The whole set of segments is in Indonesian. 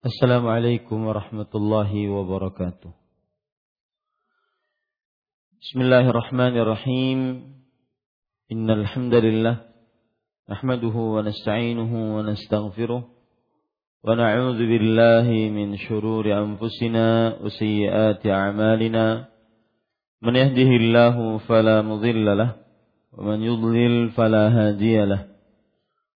Assalamualaikum warahmatullahi wabarakatuh. Bismillahirrahmanirrahim. Innal alhamdulillah. nahmaduhu wa nasta'inuhu wa nastaghfiruh min shururi anfusina wa sayyiati a'malina. Man yahdihillahu fala mudilla lah.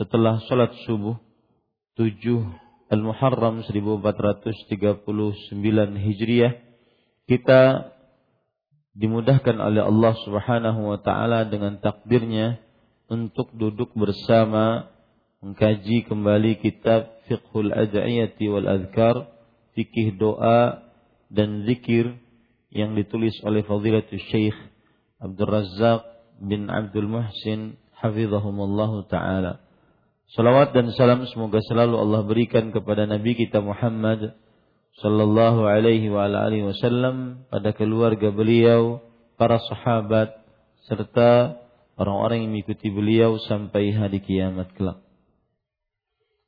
setelah sholat subuh 7 Al-Muharram 1439 Hijriah kita dimudahkan oleh Allah Subhanahu wa taala dengan takdirnya untuk duduk bersama mengkaji kembali kitab Fiqhul Ad'iyati wal Adhkar fikih doa dan zikir yang ditulis oleh Fadilatul Syekh Abdul Razzaq bin Abdul Muhsin hafizahumullah taala. Salawat dan salam semoga selalu Allah berikan kepada Nabi kita Muhammad sallallahu alaihi wa alihi wasallam pada keluarga beliau, para sahabat serta orang-orang yang mengikuti beliau sampai hari kiamat kelak.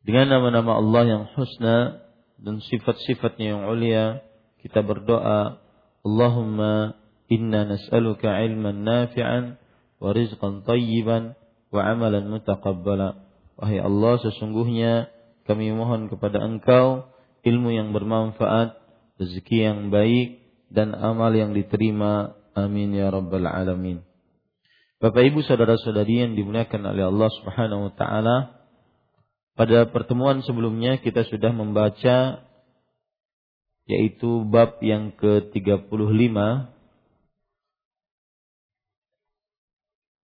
Dengan nama-nama Allah yang husna dan sifat-sifatnya yang ulia, kita berdoa, Allahumma inna nas'aluka ilman nafi'an wa rizqan tayyiban wa amalan mutaqabbala. Wahai Allah, sesungguhnya kami mohon kepada Engkau ilmu yang bermanfaat, rezeki yang baik, dan amal yang diterima. Amin ya rabbal alamin. Bapak Ibu saudara-saudari yang dimuliakan oleh Allah Subhanahu wa taala, pada pertemuan sebelumnya kita sudah membaca yaitu bab yang ke-35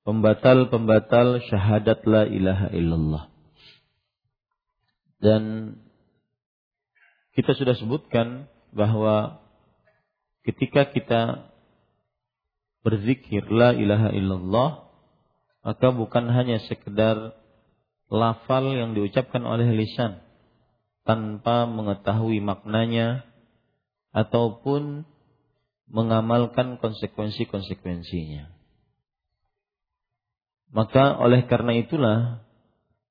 pembatal-pembatal syahadat la ilaha illallah. Dan kita sudah sebutkan bahwa ketika kita berzikir la ilaha illallah maka bukan hanya sekedar lafal yang diucapkan oleh lisan tanpa mengetahui maknanya ataupun mengamalkan konsekuensi-konsekuensinya. Maka oleh karena itulah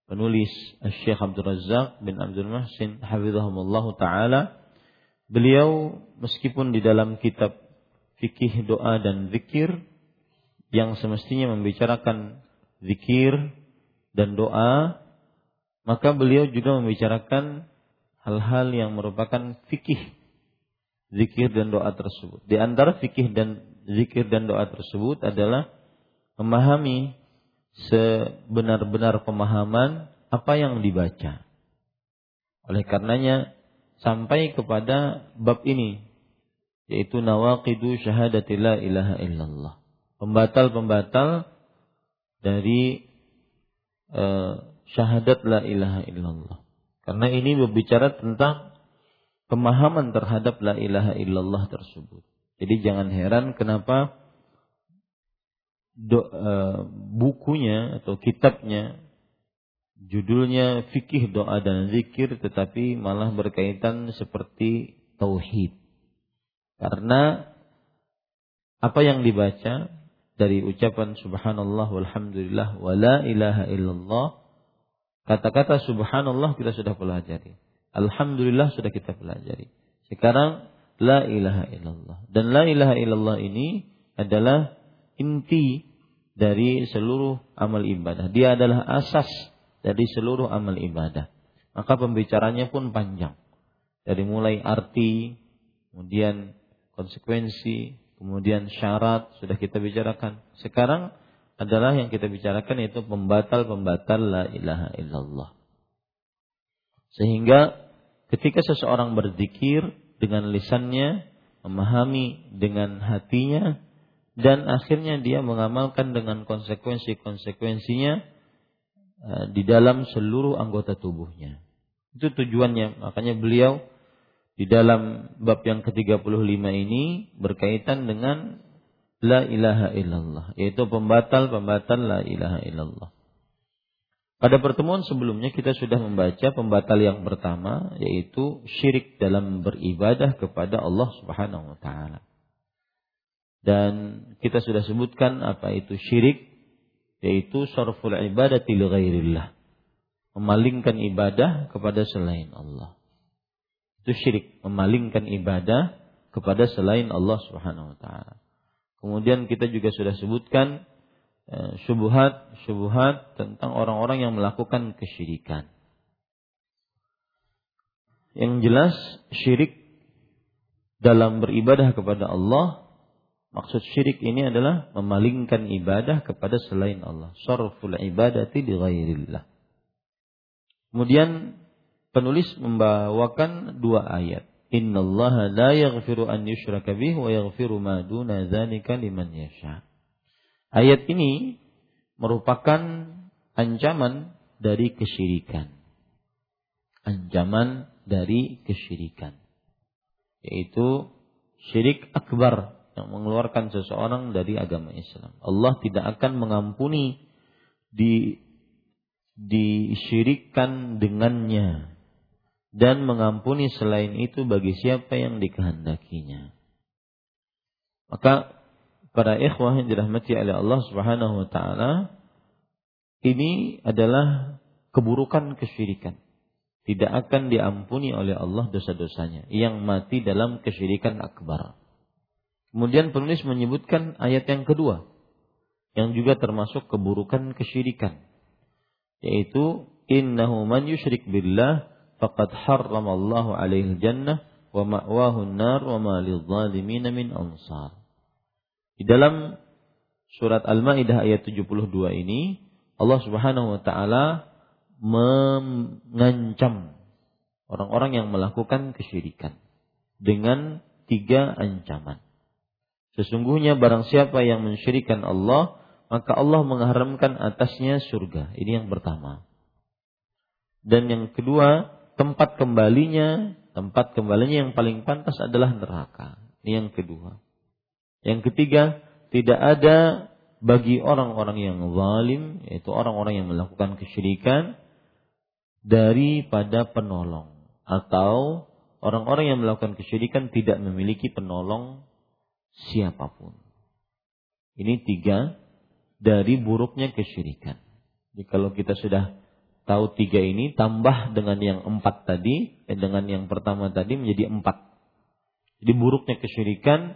penulis Syekh Abdul Razak bin Abdul Muhsin hafizahumullah taala beliau meskipun di dalam kitab fikih doa dan zikir yang semestinya membicarakan zikir dan doa maka beliau juga membicarakan hal-hal yang merupakan fikih zikir dan doa tersebut. Di antara fikih dan zikir dan doa tersebut adalah memahami sebenar-benar pemahaman apa yang dibaca. Oleh karenanya sampai kepada bab ini yaitu nawaqidu syahadati la ilaha illallah. Pembatal-pembatal dari uh, syahadat la ilaha illallah. Karena ini berbicara tentang pemahaman terhadap la ilaha illallah tersebut. Jadi jangan heran kenapa do, uh, bukunya atau kitabnya judulnya fikih doa dan zikir tetapi malah berkaitan seperti tauhid. Karena apa yang dibaca dari ucapan subhanallah walhamdulillah wa la ilaha illallah kata-kata subhanallah kita sudah pelajari. Alhamdulillah sudah kita pelajari. Sekarang la ilaha illallah. Dan la ilaha illallah ini adalah inti dari seluruh amal ibadah dia adalah asas dari seluruh amal ibadah maka pembicaranya pun panjang dari mulai arti kemudian konsekuensi kemudian syarat sudah kita bicarakan. Sekarang adalah yang kita bicarakan yaitu pembatal-pembatal la ilaha illallah. Sehingga ketika seseorang berzikir dengan lisannya, memahami dengan hatinya, dan akhirnya dia mengamalkan dengan konsekuensi-konsekuensinya eh, di dalam seluruh anggota tubuhnya. Itu tujuannya. Makanya beliau di dalam bab yang ke-35 ini berkaitan dengan la ilaha illallah, yaitu pembatal-pembatal la ilaha illallah. Pada pertemuan sebelumnya kita sudah membaca pembatal yang pertama yaitu syirik dalam beribadah kepada Allah Subhanahu wa taala. Dan kita sudah sebutkan apa itu syirik yaitu sarful ibadati li ghairillah. Memalingkan ibadah kepada selain Allah itu syirik, memalingkan ibadah kepada selain Allah Subhanahu wa taala. Kemudian kita juga sudah sebutkan eh, syubhat syubhat tentang orang-orang yang melakukan kesyirikan. Yang jelas syirik dalam beribadah kepada Allah maksud syirik ini adalah memalingkan ibadah kepada selain Allah. Sarful ibadati li ghairillah. Kemudian penulis membawakan dua ayat. Innallaha la yaghfiru an yushraka bih wa yaghfiru ma duna dzalika liman yasha. Ayat ini merupakan ancaman dari kesyirikan. Ancaman dari kesyirikan. Yaitu syirik akbar yang mengeluarkan seseorang dari agama Islam. Allah tidak akan mengampuni di disyirikkan dengannya dan mengampuni selain itu bagi siapa yang dikehendakinya. Maka para ikhwah yang dirahmati oleh Allah Subhanahu wa taala ini adalah keburukan kesyirikan. Tidak akan diampuni oleh Allah dosa-dosanya yang mati dalam kesyirikan akbar. Kemudian penulis menyebutkan ayat yang kedua yang juga termasuk keburukan kesyirikan yaitu innahu man yusyrik billah faqad harramallahu alaihi jannah wa ma'wahu nar wa ma lidzalimin min ansar. Di dalam surat Al-Maidah ayat 72 ini Allah Subhanahu wa taala mengancam orang-orang yang melakukan kesyirikan dengan tiga ancaman. Sesungguhnya barang siapa yang mensyirikan Allah, maka Allah mengharamkan atasnya surga. Ini yang pertama. Dan yang kedua, tempat kembalinya, tempat kembalinya yang paling pantas adalah neraka. Ini yang kedua. Yang ketiga, tidak ada bagi orang-orang yang zalim, yaitu orang-orang yang melakukan kesyirikan, daripada penolong. Atau orang-orang yang melakukan kesyirikan tidak memiliki penolong siapa pun. Ini tiga dari buruknya kesyirikan. Jadi kalau kita sudah tahu tiga ini tambah dengan yang empat tadi, eh, dengan yang pertama tadi menjadi empat. Jadi buruknya kesyirikan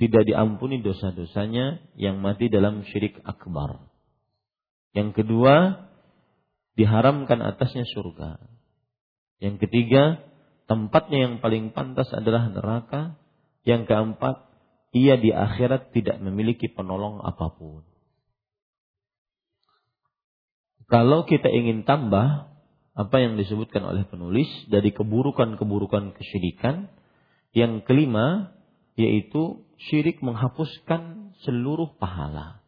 tidak diampuni dosa-dosanya yang mati dalam syirik akbar. Yang kedua, diharamkan atasnya surga. Yang ketiga, tempatnya yang paling pantas adalah neraka. Yang keempat, ia di akhirat tidak memiliki penolong apa pun. Kalau kita ingin tambah apa yang disebutkan oleh penulis dari keburukan-keburukan kesyirikan, yang kelima yaitu syirik menghapuskan seluruh pahala.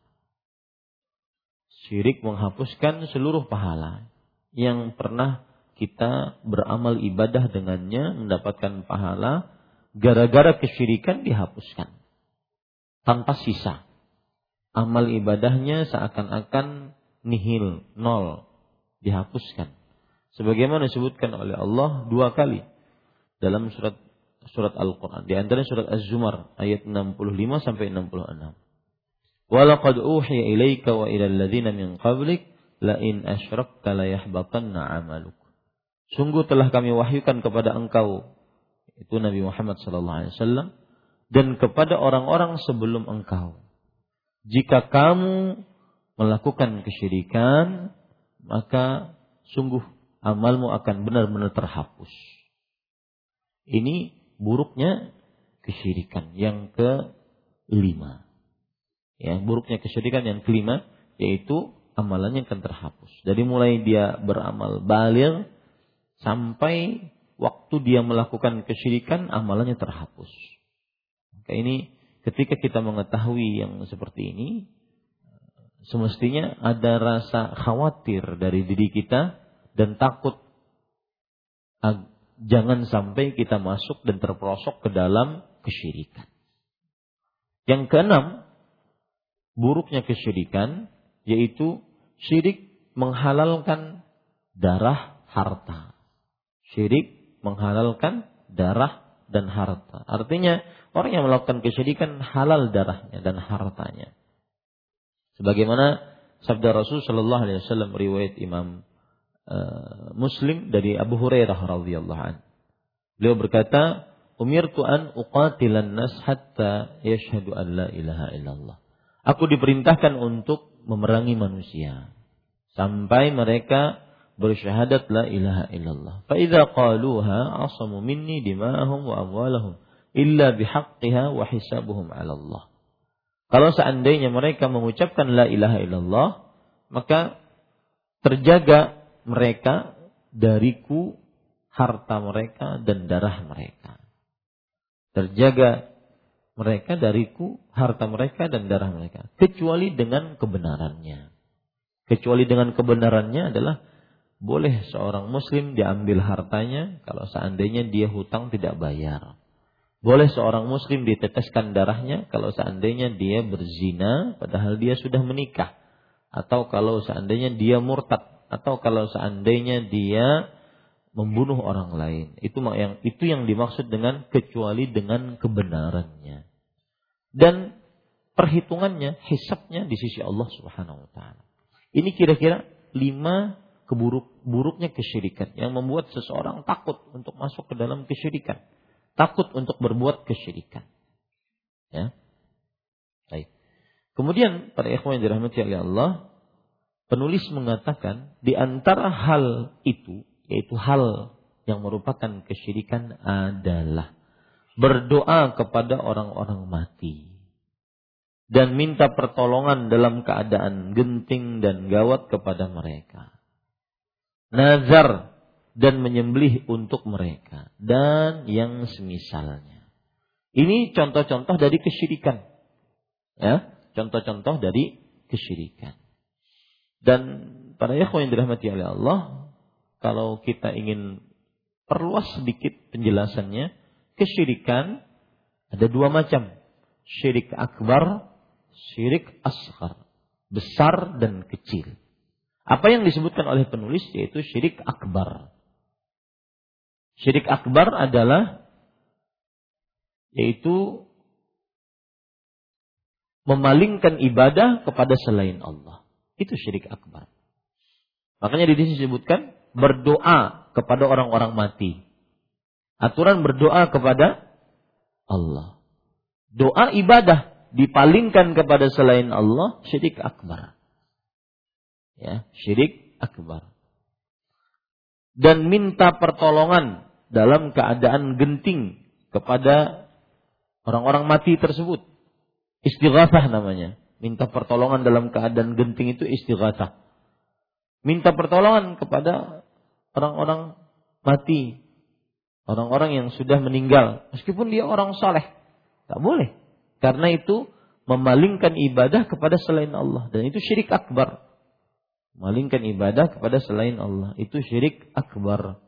Syirik menghapuskan seluruh pahala yang pernah kita beramal ibadah dengannya mendapatkan pahala gara-gara kesyirikan dihapuskan tanpa sisa. Amal ibadahnya seakan-akan nihil, nol, dihapuskan. Sebagaimana disebutkan oleh Allah dua kali dalam surat surat Al-Qur'an. Di antara surat Az-Zumar ayat 65 sampai 66. Walaqad uhiya ilaika wa ila alladziina min qablik la in asyrakta la 'amaluk. Sungguh telah kami wahyukan kepada engkau itu Nabi Muhammad sallallahu alaihi wasallam dan kepada orang-orang sebelum engkau. Jika kamu melakukan kesyirikan, maka sungguh amalmu akan benar-benar terhapus. Ini buruknya kesyirikan yang kelima. Ya, buruknya kesyirikan yang kelima yaitu amalannya akan terhapus. Dari mulai dia beramal balir sampai waktu dia melakukan kesyirikan amalannya terhapus. Maka ini ketika kita mengetahui yang seperti ini semestinya ada rasa khawatir dari diri kita dan takut jangan sampai kita masuk dan terperosok ke dalam kesyirikan. Yang keenam, buruknya kesyirikan yaitu syirik menghalalkan darah harta syirik menghalalkan darah dan harta. Artinya orang yang melakukan kesyirikan halal darahnya dan hartanya. Sebagaimana sabda Rasul Shallallahu Alaihi Wasallam riwayat Imam uh, Muslim dari Abu Hurairah radhiyallahu an. Beliau berkata, "Umirtu an uqatilan nas hatta yashhadu an la ilaha illallah." Aku diperintahkan untuk memerangi manusia sampai mereka bersyahadat la ilaha illallah. Fa idza qaluha asamu minni dima'ahum wa amwalahum illa bihaqqiha wa hisabuhum 'ala Allah. Kalau seandainya mereka mengucapkan la ilaha illallah, maka terjaga mereka dariku harta mereka dan darah mereka. Terjaga mereka dariku harta mereka dan darah mereka kecuali dengan kebenarannya. Kecuali dengan kebenarannya adalah boleh seorang muslim diambil hartanya kalau seandainya dia hutang tidak bayar. Boleh seorang muslim diteteskan darahnya kalau seandainya dia berzina padahal dia sudah menikah. Atau kalau seandainya dia murtad atau kalau seandainya dia membunuh orang lain. Itu yang itu yang dimaksud dengan kecuali dengan kebenarannya. Dan perhitungannya, hisapnya di sisi Allah Subhanahu wa taala. Ini kira-kira lima keburuk-buruknya kesyirikan yang membuat seseorang takut untuk masuk ke dalam kesyirikan, takut untuk berbuat kesyirikan. Ya. Baik. Kemudian para ikhwan yang dirahmati oleh Allah, penulis mengatakan di antara hal itu yaitu hal yang merupakan kesyirikan adalah berdoa kepada orang-orang mati dan minta pertolongan dalam keadaan genting dan gawat kepada mereka nazar dan menyembelih untuk mereka dan yang semisalnya. Ini contoh-contoh dari kesyirikan. Ya, contoh-contoh dari kesyirikan. Dan para ikhwan yang dirahmati oleh Allah, kalau kita ingin perluas sedikit penjelasannya, kesyirikan ada dua macam. Syirik akbar, syirik asghar. Besar dan kecil. Apa yang disebutkan oleh penulis yaitu syirik akbar. Syirik akbar adalah yaitu memalingkan ibadah kepada selain Allah. Itu syirik akbar. Makanya di sini disebutkan berdoa kepada orang-orang mati. Aturan berdoa kepada Allah. Doa ibadah dipalingkan kepada selain Allah syirik akbar ya syirik akbar dan minta pertolongan dalam keadaan genting kepada orang-orang mati tersebut. Istighatsah namanya. Minta pertolongan dalam keadaan genting itu istighatsah minta pertolongan kepada orang-orang mati. Orang-orang yang sudah meninggal. Meskipun dia orang saleh. Tak boleh. Karena itu memalingkan ibadah kepada selain Allah. Dan itu syirik akbar. Malingkan ibadah kepada selain Allah. Itu syirik akbar.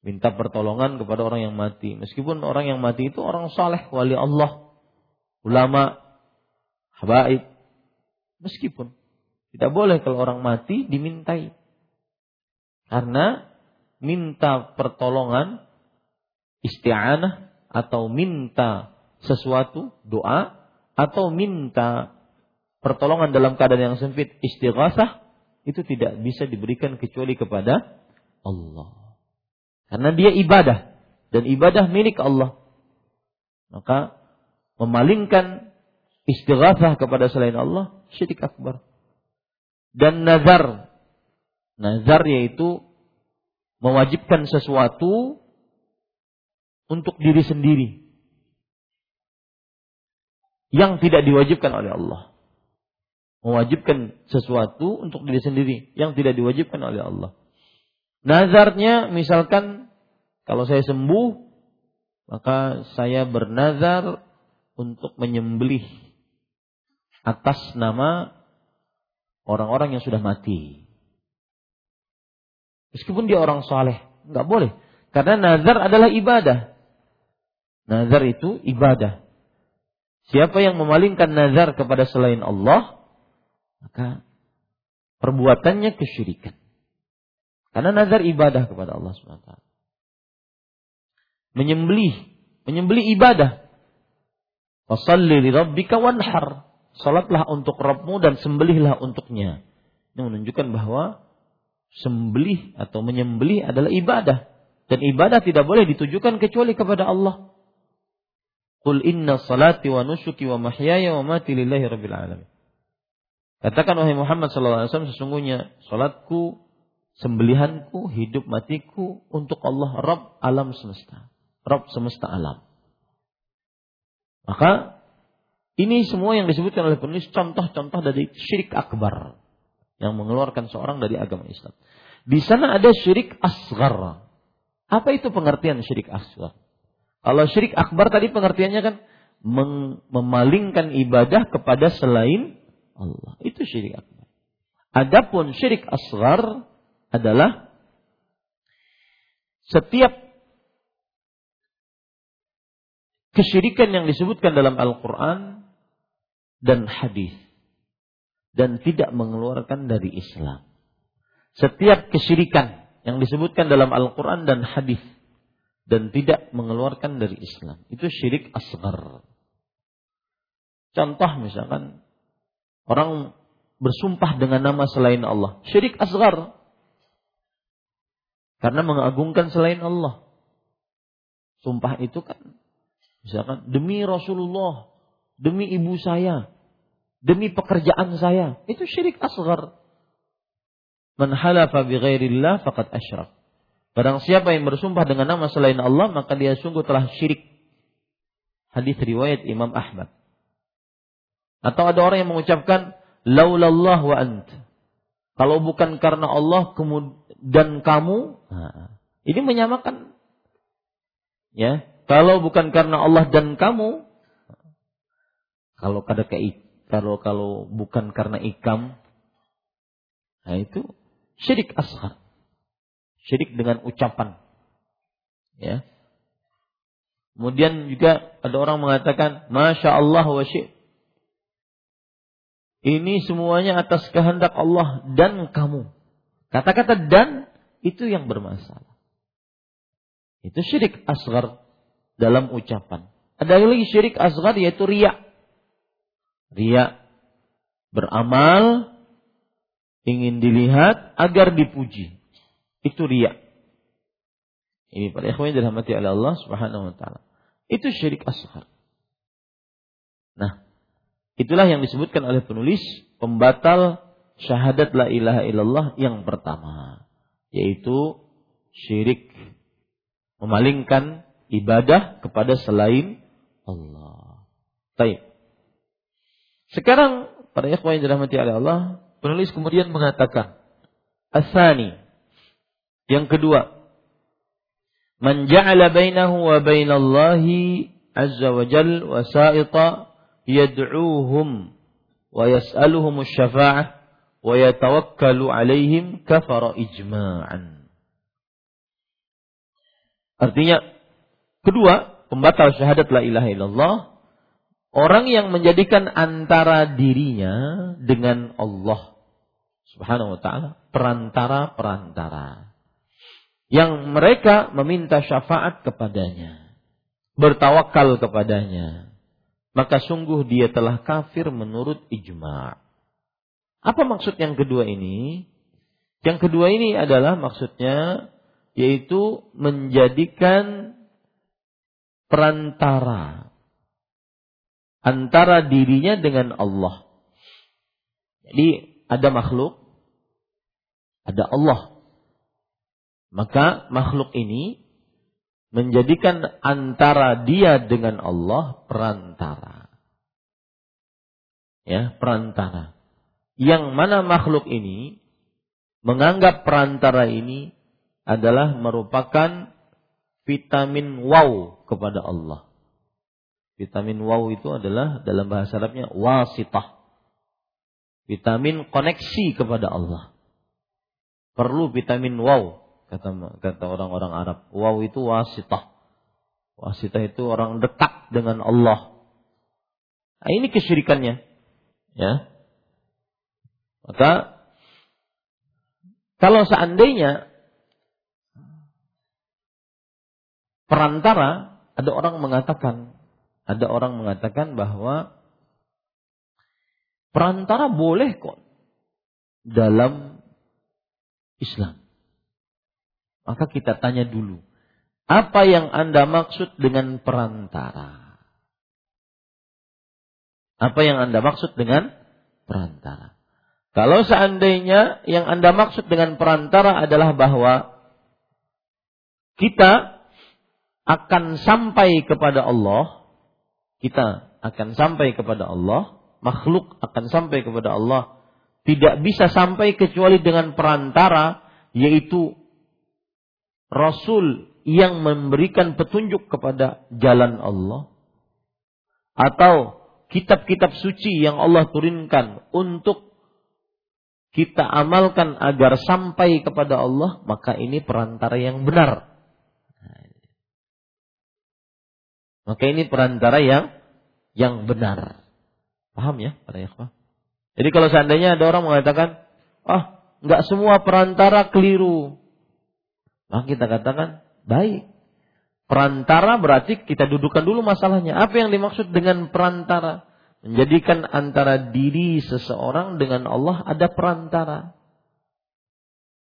Minta pertolongan kepada orang yang mati. Meskipun orang yang mati itu orang saleh, wali Allah, ulama, habaib. Meskipun. Tidak boleh kalau orang mati dimintai. Karena minta pertolongan, isti'anah, atau minta sesuatu, doa, atau minta pertolongan dalam keadaan yang sempit, istighasah, itu tidak bisa diberikan kecuali kepada Allah. Karena dia ibadah dan ibadah milik Allah. Maka memalingkan istighatsah kepada selain Allah syirik akbar. Dan nazar. Nazar yaitu mewajibkan sesuatu untuk diri sendiri yang tidak diwajibkan oleh Allah. Mewajibkan sesuatu untuk diri sendiri yang tidak diwajibkan oleh Allah. Nazarnya misalkan kalau saya sembuh maka saya bernazar untuk menyembelih atas nama orang-orang yang sudah mati. Meskipun dia orang soleh, nggak boleh. Karena nazar adalah ibadah. Nazar itu ibadah. Siapa yang memalingkan nazar kepada selain Allah, maka perbuatannya kesyirikan. Karena nazar ibadah kepada Allah SWT. Menyembelih, menyembelih ibadah. Fasalli li rabbika wanhar. Salatlah untuk Rabbmu dan sembelihlah untuknya. Ini menunjukkan bahwa sembelih atau menyembelih adalah ibadah. Dan ibadah tidak boleh ditujukan kecuali kepada Allah. Qul inna salati wa nusuki wa mahyaya wa mati lillahi rabbil alamin. Katakan wahai Muhammad sallallahu alaihi wasallam sesungguhnya salatku, sembelihanku, hidup matiku untuk Allah Rabb alam semesta. Rabb semesta alam. Maka ini semua yang disebutkan oleh penulis contoh-contoh dari syirik akbar yang mengeluarkan seorang dari agama Islam. Di sana ada syirik asgar. Apa itu pengertian syirik asgar? Kalau syirik akbar tadi pengertiannya kan memalingkan ibadah kepada selain Allah. Itu syirik akbar. Adapun syirik asgar adalah setiap kesyirikan yang disebutkan dalam Al-Quran dan hadis dan tidak mengeluarkan dari Islam. Setiap kesyirikan yang disebutkan dalam Al-Quran dan hadis dan tidak mengeluarkan dari Islam itu syirik asgar. Contoh misalkan orang bersumpah dengan nama selain Allah, syirik asgar. Karena mengagungkan selain Allah. Sumpah itu kan misalkan demi Rasulullah, demi ibu saya, demi pekerjaan saya. Itu syirik asgar. Man halafa bi ghairillah faqad asyrak. Barang siapa yang bersumpah dengan nama selain Allah, maka dia sungguh telah syirik. Hadis riwayat Imam Ahmad. Atau ada orang yang mengucapkan laulallah wa ant. Kalau bukan karena Allah dan kamu, nah, ini menyamakan ya. Kalau bukan karena Allah dan kamu, kalau kada kayak kalau kalau bukan karena ikam, nah itu syirik ashar. Syirik dengan ucapan. Ya. Kemudian juga ada orang mengatakan, Masya Allah wa. Ini semuanya atas kehendak Allah dan kamu. Kata-kata dan itu yang bermasalah. Itu syirik asgar dalam ucapan. Ada lagi syirik asgar yaitu riak. Ria beramal ingin dilihat agar dipuji. Itu ria. Ini pada ikhwan dirahmati oleh Allah Subhanahu wa taala. Itu syirik asghar. Nah, itulah yang disebutkan oleh penulis pembatal syahadat la ilaha illallah yang pertama, yaitu syirik memalingkan ibadah kepada selain Allah. Baik. Sekarang para ikhwan yang dirahmati oleh Allah, penulis kemudian mengatakan, Asani, yang kedua, Man ja'ala bainahu wa bainallahi azza wa jal wasaita yad'uuhum wa yas'aluhum syafa'ah wa yatawakkalu alaihim kafara ijma'an. Artinya, kedua, pembatal syahadat la ilaha illallah Orang yang menjadikan antara dirinya dengan Allah Subhanahu wa taala perantara-perantara yang mereka meminta syafaat kepadanya. bertawakal kepadanya, maka sungguh dia telah kafir menurut ijma. Apa maksud yang kedua ini? Yang kedua ini adalah maksudnya yaitu menjadikan perantara antara dirinya dengan Allah. Jadi ada makhluk, ada Allah. Maka makhluk ini menjadikan antara dia dengan Allah perantara. Ya, perantara. Yang mana makhluk ini menganggap perantara ini adalah merupakan vitamin wow kepada Allah. Vitamin wow itu adalah dalam bahasa Arabnya wasitah. Vitamin koneksi kepada Allah. Perlu vitamin wow kata kata orang-orang Arab. Wow itu wasitah. Wasitah itu orang dekat dengan Allah. Nah, ini kesyirikannya. Ya. Maka kalau seandainya perantara ada orang mengatakan ada orang mengatakan bahwa perantara boleh kok dalam Islam. Maka kita tanya dulu, apa yang Anda maksud dengan perantara? Apa yang Anda maksud dengan perantara? Kalau seandainya yang Anda maksud dengan perantara adalah bahwa kita akan sampai kepada Allah, kita akan sampai kepada Allah, makhluk akan sampai kepada Allah, tidak bisa sampai kecuali dengan perantara, yaitu Rasul yang memberikan petunjuk kepada jalan Allah atau kitab-kitab suci yang Allah turunkan untuk kita amalkan agar sampai kepada Allah, maka ini perantara yang benar. Maka ini perantara yang yang benar. Paham ya para ikhwah? Jadi kalau seandainya ada orang mengatakan, "Ah, nggak semua perantara keliru." Maka kita katakan, baik. Perantara berarti kita dudukan dulu masalahnya. Apa yang dimaksud dengan perantara? Menjadikan antara diri seseorang dengan Allah ada perantara.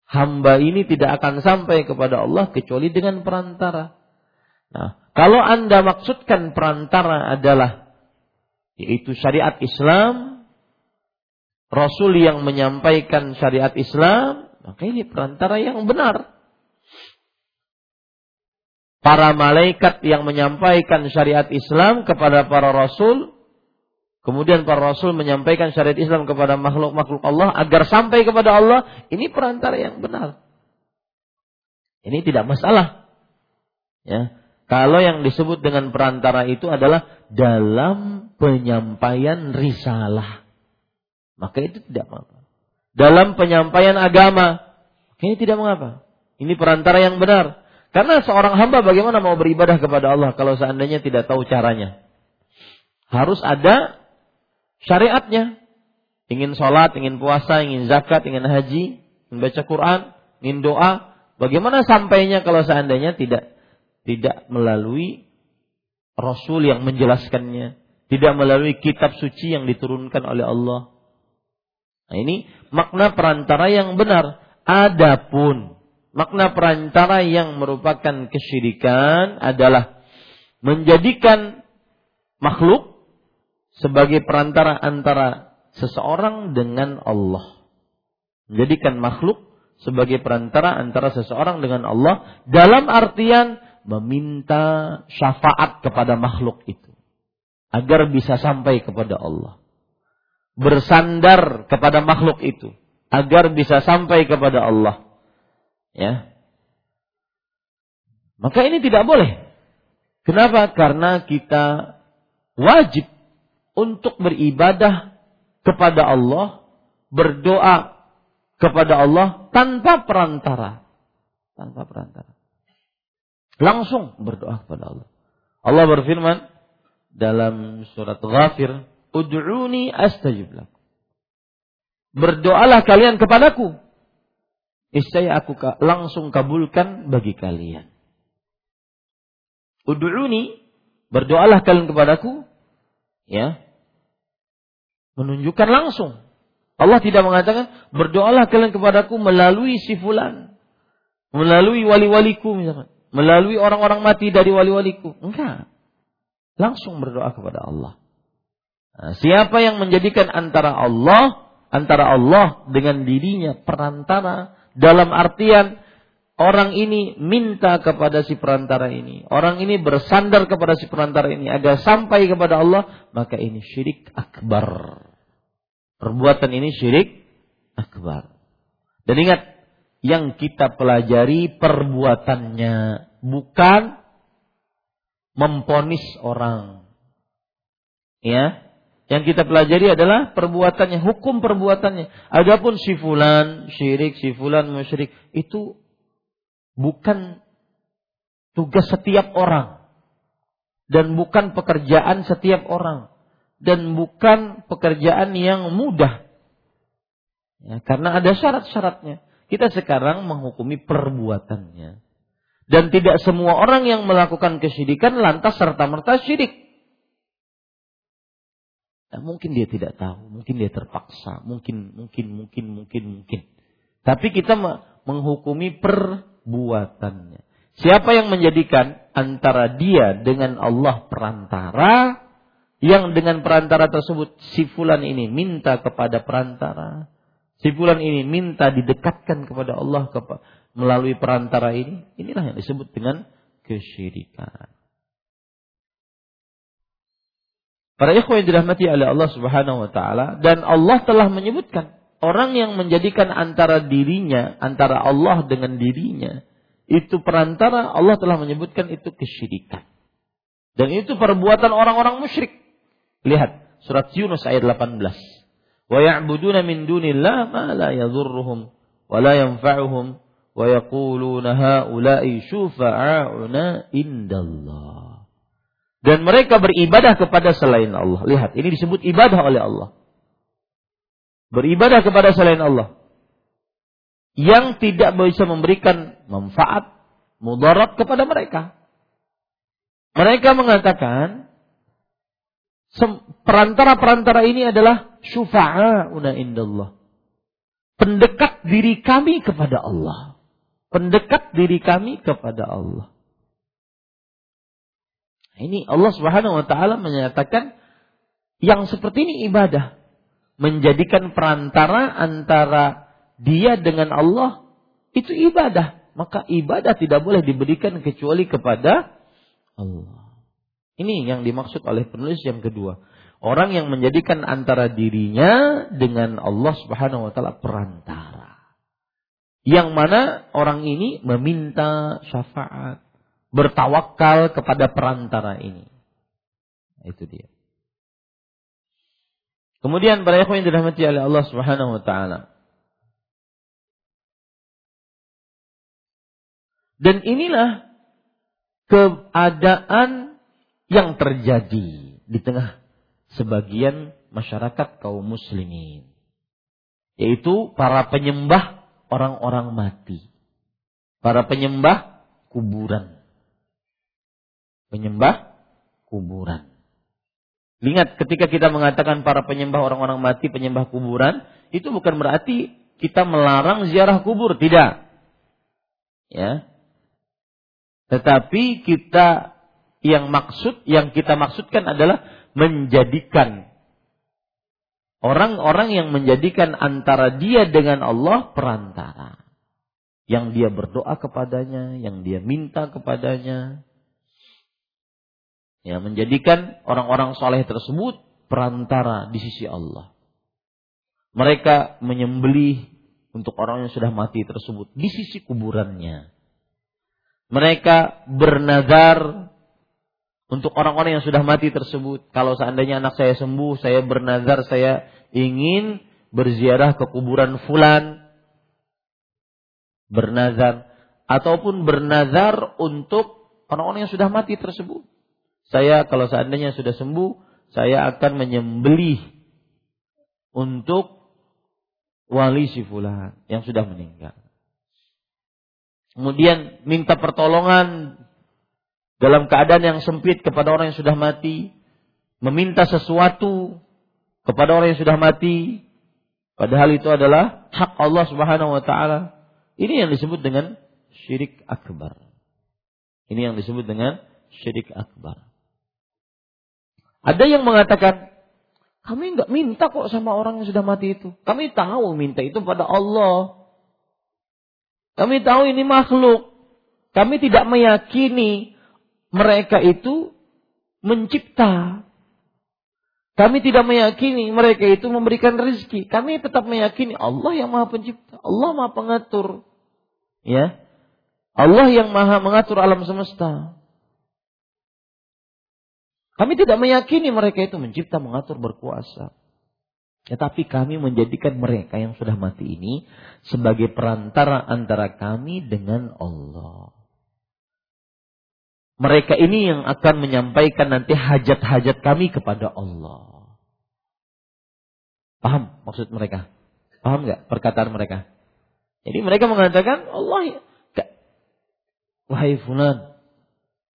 Hamba ini tidak akan sampai kepada Allah kecuali dengan perantara. Nah, kalau Anda maksudkan perantara adalah yaitu syariat Islam, Rasul yang menyampaikan syariat Islam, maka ini perantara yang benar para malaikat yang menyampaikan syariat Islam kepada para rasul, kemudian para rasul menyampaikan syariat Islam kepada makhluk-makhluk Allah agar sampai kepada Allah, ini perantara yang benar. Ini tidak masalah. Ya. Kalau yang disebut dengan perantara itu adalah dalam penyampaian risalah. Maka itu tidak mengapa. Dalam penyampaian agama, ini tidak mengapa. Ini perantara yang benar. Karena seorang hamba bagaimana mau beribadah kepada Allah kalau seandainya tidak tahu caranya? Harus ada syariatnya. Ingin sholat, ingin puasa, ingin zakat, ingin haji, ingin baca Quran, ingin doa. Bagaimana sampainya kalau seandainya tidak tidak melalui Rasul yang menjelaskannya, tidak melalui kitab suci yang diturunkan oleh Allah. Nah ini makna perantara yang benar. Adapun makna perantara yang merupakan kesyirikan adalah menjadikan makhluk sebagai perantara antara seseorang dengan Allah. Menjadikan makhluk sebagai perantara antara seseorang dengan Allah dalam artian meminta syafaat kepada makhluk itu agar bisa sampai kepada Allah. Bersandar kepada makhluk itu agar bisa sampai kepada Allah Ya. Maka ini tidak boleh. Kenapa? Karena kita wajib untuk beribadah kepada Allah, berdoa kepada Allah tanpa perantara. Tanpa perantara. Langsung berdoa kepada Allah. Allah berfirman dalam surat Ghafir, "Ud'uni astajib lakum." Berdoalah kalian kepadaku, Niscaya aku langsung kabulkan bagi kalian. Udu'uni berdoalah kalian kepadaku, ya, menunjukkan langsung. Allah tidak mengatakan berdoalah kalian kepadaku melalui si fulan, melalui wali-waliku misalkan, melalui orang-orang mati dari wali-waliku. Enggak. Langsung berdoa kepada Allah. Nah, siapa yang menjadikan antara Allah, antara Allah dengan dirinya perantara dalam artian orang ini minta kepada si perantara ini, orang ini bersandar kepada si perantara ini agar sampai kepada Allah, maka ini syirik akbar. Perbuatan ini syirik akbar. Dan ingat, yang kita pelajari perbuatannya, bukan memponis orang. Ya, yang kita pelajari adalah perbuatannya, hukum perbuatannya. Adapun si fulan syirik, si fulan musyrik, itu bukan tugas setiap orang dan bukan pekerjaan setiap orang dan bukan pekerjaan yang mudah. Ya, karena ada syarat-syaratnya. Kita sekarang menghukumi perbuatannya. Dan tidak semua orang yang melakukan kesyirikan lantas serta-merta syirik. Nah, mungkin dia tidak tahu, mungkin dia terpaksa, mungkin, mungkin, mungkin, mungkin, mungkin. Tapi kita menghukumi perbuatannya. Siapa yang menjadikan antara dia dengan Allah perantara, yang dengan perantara tersebut si fulan ini minta kepada perantara, si fulan ini minta didekatkan kepada Allah melalui perantara ini, inilah yang disebut dengan kesyirikan. Para ikhwan yang dirahmati oleh Allah Subhanahu wa taala dan Allah telah menyebutkan orang yang menjadikan antara dirinya antara Allah dengan dirinya itu perantara Allah telah menyebutkan itu kesyirikan. Dan itu perbuatan orang-orang musyrik. Lihat surat Yunus ayat 18. Wa ya'buduna min dunillah ma la yadhurruhum wa la yanfa'uhum wa yaquluna haula'i syufa'auna indallah. Dan mereka beribadah kepada selain Allah. Lihat, ini disebut ibadah oleh Allah. Beribadah kepada selain Allah. Yang tidak bisa memberikan manfaat, mudarat kepada mereka. Mereka mengatakan perantara-perantara ini adalah syufa'auna indallah. Pendekat diri kami kepada Allah. Pendekat diri kami kepada Allah. Ini Allah Subhanahu wa taala menyatakan yang seperti ini ibadah. Menjadikan perantara antara dia dengan Allah itu ibadah. Maka ibadah tidak boleh diberikan kecuali kepada Allah. Ini yang dimaksud oleh penulis yang kedua. Orang yang menjadikan antara dirinya dengan Allah Subhanahu wa taala perantara. Yang mana orang ini meminta syafaat, bertawakal kepada perantara ini. Itu dia. Kemudian para yang dirahmati oleh Allah Subhanahu wa taala. Dan inilah keadaan yang terjadi di tengah sebagian masyarakat kaum muslimin yaitu para penyembah orang-orang mati para penyembah kuburan penyembah kuburan Ingat ketika kita mengatakan para penyembah orang-orang mati, penyembah kuburan, itu bukan berarti kita melarang ziarah kubur, tidak. Ya. Tetapi kita yang maksud yang kita maksudkan adalah menjadikan orang-orang yang menjadikan antara dia dengan Allah perantara. Yang dia berdoa kepadanya, yang dia minta kepadanya. Ya, menjadikan orang-orang soleh tersebut perantara di sisi Allah. Mereka menyembelih untuk orang yang sudah mati tersebut di sisi kuburannya. Mereka bernazar untuk orang-orang yang sudah mati tersebut. Kalau seandainya anak saya sembuh, saya bernazar saya ingin berziarah ke kuburan fulan. Bernazar ataupun bernazar untuk orang-orang yang sudah mati tersebut. Saya kalau seandainya sudah sembuh, saya akan menyembelih untuk wali si fulan yang sudah meninggal. Kemudian minta pertolongan dalam keadaan yang sempit kepada orang yang sudah mati, meminta sesuatu kepada orang yang sudah mati, padahal itu adalah hak Allah Subhanahu wa taala. Ini yang disebut dengan syirik akbar. Ini yang disebut dengan syirik akbar. Ada yang mengatakan, kami nggak minta kok sama orang yang sudah mati itu. Kami tahu minta itu pada Allah. Kami tahu ini makhluk. Kami tidak meyakini mereka itu mencipta. Kami tidak meyakini mereka itu memberikan rezeki. Kami tetap meyakini Allah yang Maha Pencipta, Allah Maha Pengatur. Ya. Allah yang Maha mengatur alam semesta. Kami tidak meyakini mereka itu mencipta, mengatur, berkuasa. Tetapi kami menjadikan mereka yang sudah mati ini sebagai perantara antara kami dengan Allah. Mereka ini yang akan menyampaikan nanti hajat-hajat kami kepada Allah. Paham maksud mereka? Paham nggak perkataan mereka? Jadi mereka mengatakan Allah, wahai fulan,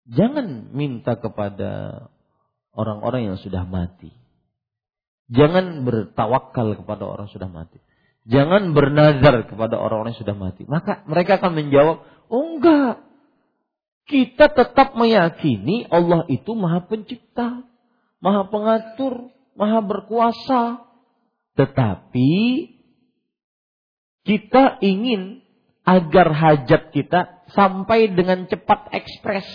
jangan minta kepada orang-orang yang sudah mati. Jangan bertawakal kepada orang sudah mati. Jangan bernazar kepada orang-orang yang sudah mati. Maka mereka akan menjawab, oh enggak. Kita tetap meyakini Allah itu maha pencipta, maha pengatur, maha berkuasa. Tetapi kita ingin agar hajat kita sampai dengan cepat ekspres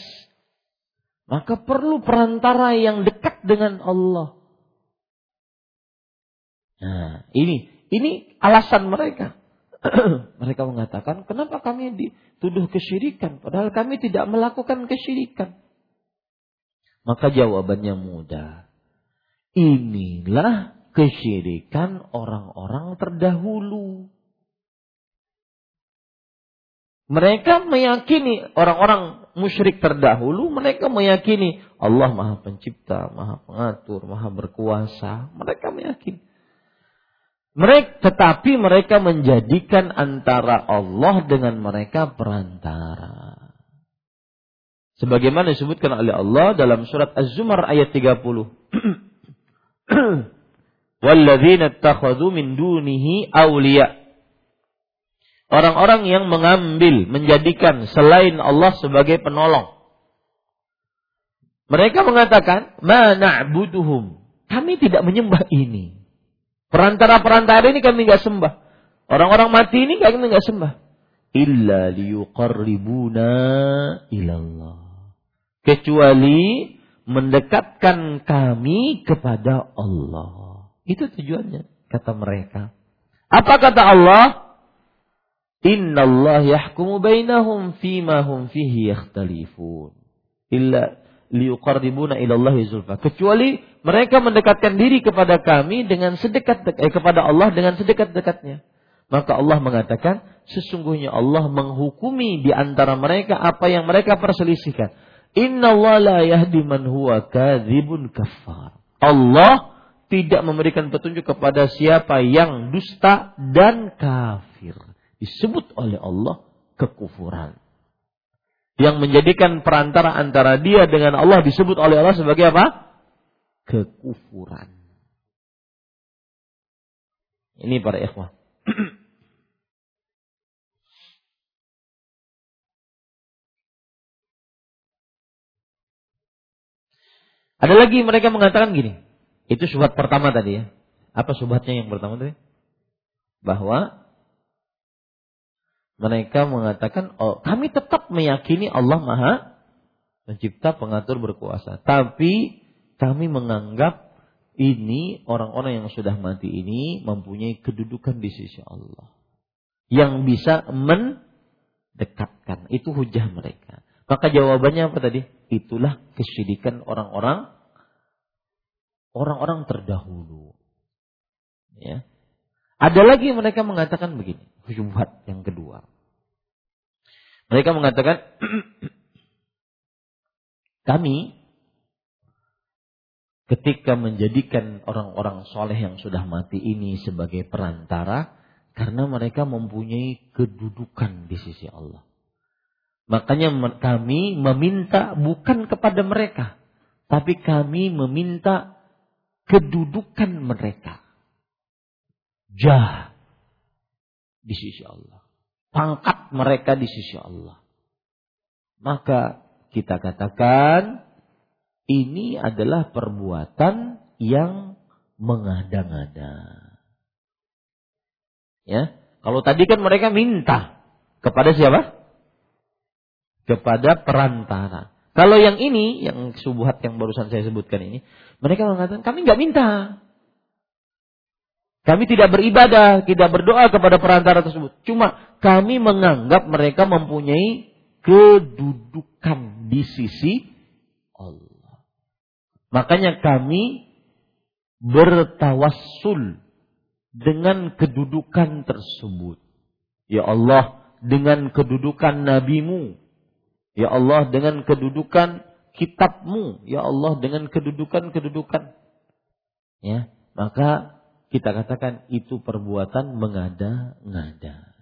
maka perlu perantara yang dekat dengan Allah. Nah, ini ini alasan mereka. mereka mengatakan, kenapa kami dituduh kesyirikan padahal kami tidak melakukan kesyirikan? Maka jawabannya mudah. Inilah kesyirikan orang-orang terdahulu. Mereka meyakini orang-orang musyrik terdahulu, mereka meyakini Allah Maha Pencipta, Maha Pengatur, Maha Berkuasa. Mereka meyakini. Mereka, tetapi mereka menjadikan antara Allah dengan mereka perantara. Sebagaimana disebutkan oleh Allah dalam surat Az-Zumar ayat 30. Walladzina ittakhadhu min dunihi awliya orang-orang yang mengambil, menjadikan selain Allah sebagai penolong. Mereka mengatakan, "Ma na'buduhum." Kami tidak menyembah ini. Perantara-perantara ini kami nggak sembah. Orang-orang mati ini kami nggak sembah. Illa liyuqarribuna ilallah. Kecuali mendekatkan kami kepada Allah. Itu tujuannya, kata mereka. Apa kata Allah? Inna Allah yahkumu bainahum fima hum fihi yakhtalifun. Illa liuqarribuna ila Allah zulfa. Kecuali mereka mendekatkan diri kepada kami dengan sedekat eh, kepada Allah dengan sedekat-dekatnya. Maka Allah mengatakan, sesungguhnya Allah menghukumi di antara mereka apa yang mereka perselisihkan. Inna la kadzibun kafar. Allah tidak memberikan petunjuk kepada siapa yang dusta dan kafir disebut oleh Allah kekufuran. Yang menjadikan perantara antara dia dengan Allah disebut oleh Allah sebagai apa? Kekufuran. Ini para ikhwah. Ada lagi mereka mengatakan gini. Itu subhat pertama tadi ya. Apa subhatnya yang pertama tadi? Bahwa mereka mengatakan, oh kami tetap meyakini Allah Maha Pencipta, Pengatur, Berkuasa. Tapi kami menganggap ini orang-orang yang sudah mati ini mempunyai kedudukan di sisi Allah. Yang bisa mendekatkan. Itu hujah mereka. Maka jawabannya apa tadi? Itulah kesyirikan orang-orang orang-orang terdahulu. Ya. Ada lagi mereka mengatakan begini, syubhat yang kedua. Mereka mengatakan kami ketika menjadikan orang-orang soleh yang sudah mati ini sebagai perantara karena mereka mempunyai kedudukan di sisi Allah. Makanya kami meminta bukan kepada mereka, tapi kami meminta kedudukan mereka. Jah di sisi Allah. Pangkat mereka di sisi Allah. Maka kita katakan ini adalah perbuatan yang mengada-ngada. Ya, kalau tadi kan mereka minta kepada siapa? kepada perantara. Kalau yang ini, yang subuhat yang barusan saya sebutkan ini, mereka mengatakan kami nggak minta. Kami tidak beribadah, tidak berdoa kepada perantara tersebut. Cuma kami menganggap mereka mempunyai kedudukan di sisi Allah. Makanya kami bertawassul dengan kedudukan tersebut. Ya Allah, dengan kedudukan nabimu, Ya Allah dengan kedudukan kitabmu. Ya Allah dengan kedudukan-kedudukan. Ya, maka kita katakan itu perbuatan mengada-ngada.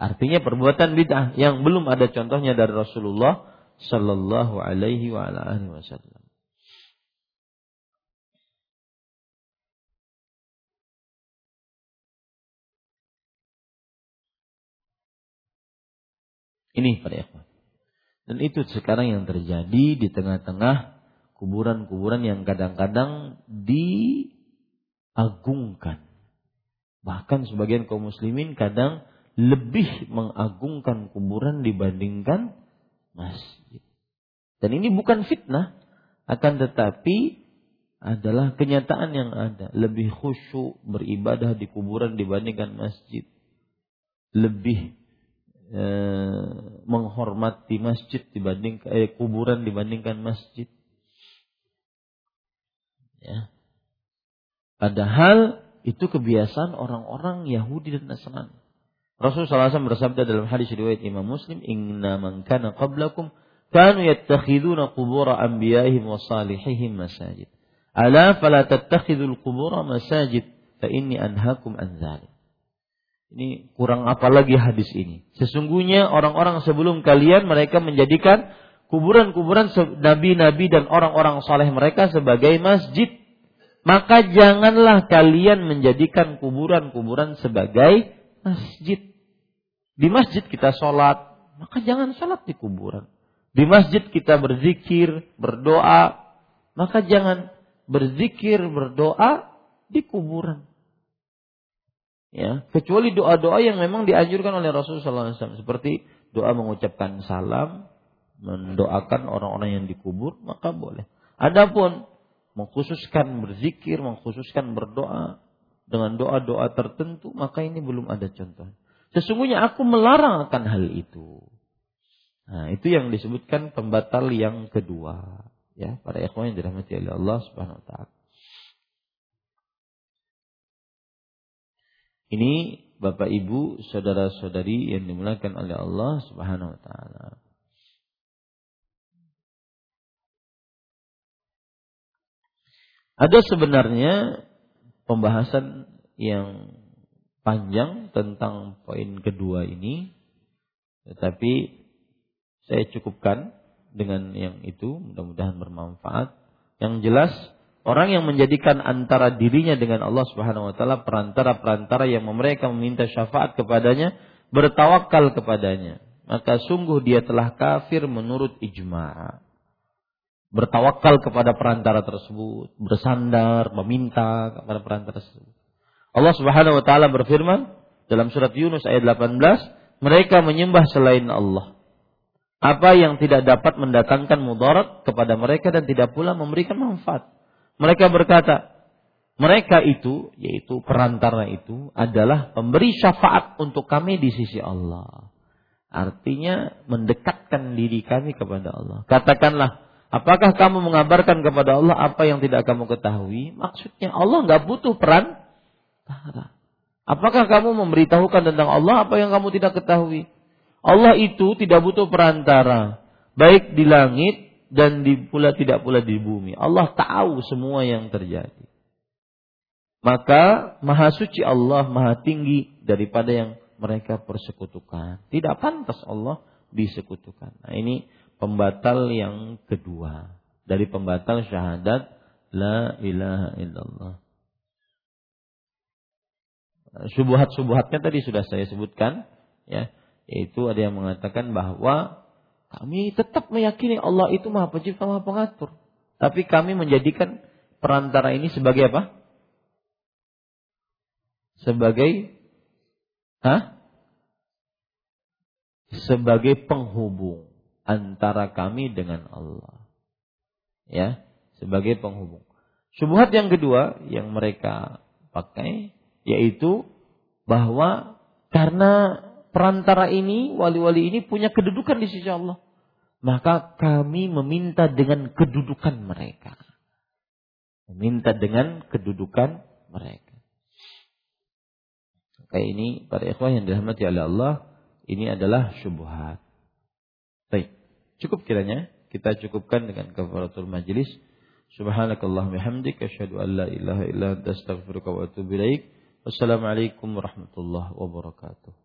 Artinya perbuatan bid'ah yang belum ada contohnya dari Rasulullah sallallahu alaihi wasallam. Ini para ikhwan. Dan itu sekarang yang terjadi di tengah-tengah kuburan-kuburan yang kadang-kadang diagungkan. Bahkan sebagian kaum muslimin kadang lebih mengagungkan kuburan dibandingkan masjid. Dan ini bukan fitnah, akan tetapi adalah kenyataan yang ada. Lebih khusyuk beribadah di kuburan dibandingkan masjid. Lebih Eh, menghormati masjid dibanding eh, kuburan dibandingkan masjid. Ya. Padahal itu kebiasaan orang-orang Yahudi dan Nasrani. Rasulullah SAW bersabda dalam hadis riwayat Imam Muslim, "Inna man kana qablakum kanu yattakhiduna qubur anbiya'ihim wa salihihim masajid. Ala fala tattakhidul qubur masajid fa inni anhaakum an dzalik." Ini kurang apa lagi hadis ini. Sesungguhnya orang-orang sebelum kalian mereka menjadikan kuburan-kuburan nabi-nabi dan orang-orang soleh mereka sebagai masjid. Maka janganlah kalian menjadikan kuburan-kuburan sebagai masjid. Di masjid kita sholat, maka jangan sholat di kuburan. Di masjid kita berzikir, berdoa, maka jangan berzikir, berdoa di kuburan. Ya, kecuali doa-doa yang memang dianjurkan oleh Rasulullah SAW seperti doa mengucapkan salam, mendoakan orang-orang yang dikubur, maka boleh. Adapun mengkhususkan berzikir, mengkhususkan berdoa dengan doa-doa tertentu, maka ini belum ada contoh. Sesungguhnya aku melarang akan hal itu. Nah, itu yang disebutkan pembatal yang kedua. Ya, para ikhwan yang dirahmati oleh Allah Subhanahu wa taala. Ini Bapak Ibu, saudara-saudari yang dimulakan oleh Allah Subhanahu wa taala. Ada sebenarnya pembahasan yang panjang tentang poin kedua ini, tetapi saya cukupkan dengan yang itu, mudah-mudahan bermanfaat. Yang jelas Orang yang menjadikan antara dirinya dengan Allah Subhanahu wa taala perantara-perantara yang mereka meminta syafaat kepadanya, bertawakal kepadanya, maka sungguh dia telah kafir menurut ijma'. Bertawakal kepada perantara tersebut, bersandar, meminta kepada perantara tersebut. Allah Subhanahu wa taala berfirman dalam surat Yunus ayat 18, mereka menyembah selain Allah. Apa yang tidak dapat mendatangkan mudarat kepada mereka dan tidak pula memberikan manfaat. Mereka berkata, mereka itu, yaitu perantara itu, adalah pemberi syafaat untuk kami di sisi Allah. Artinya mendekatkan diri kami kepada Allah. Katakanlah, apakah kamu mengabarkan kepada Allah apa yang tidak kamu ketahui? Maksudnya Allah nggak butuh peran. Apakah kamu memberitahukan tentang Allah apa yang kamu tidak ketahui? Allah itu tidak butuh perantara. Baik di langit dan di pula tidak pula di bumi. Allah tahu semua yang terjadi. Maka maha suci Allah maha tinggi daripada yang mereka persekutukan. Tidak pantas Allah disekutukan. Nah, ini pembatal yang kedua dari pembatal syahadat la ilaha illallah. Subuhat-subuhatnya tadi sudah saya sebutkan, ya, yaitu ada yang mengatakan bahwa kami tetap meyakini Allah itu Maha Pencipta, Maha Pengatur. Tapi kami menjadikan perantara ini sebagai apa? Sebagai Hah? Sebagai penghubung antara kami dengan Allah. Ya, sebagai penghubung. Subhat yang kedua yang mereka pakai yaitu bahwa karena perantara ini, wali-wali ini punya kedudukan di sisi Allah. Maka kami meminta dengan kedudukan mereka. Meminta dengan kedudukan mereka. Kayak ini para ikhwah yang dirahmati oleh Allah, ini adalah syubhat. Cukup kiranya kita cukupkan dengan kafaratul majlis. Subhanakallahumma hamdik asyhadu an la ilaha illa anta astaghfiruka wa atubu ilaik. Wassalamualaikum warahmatullahi wabarakatuh.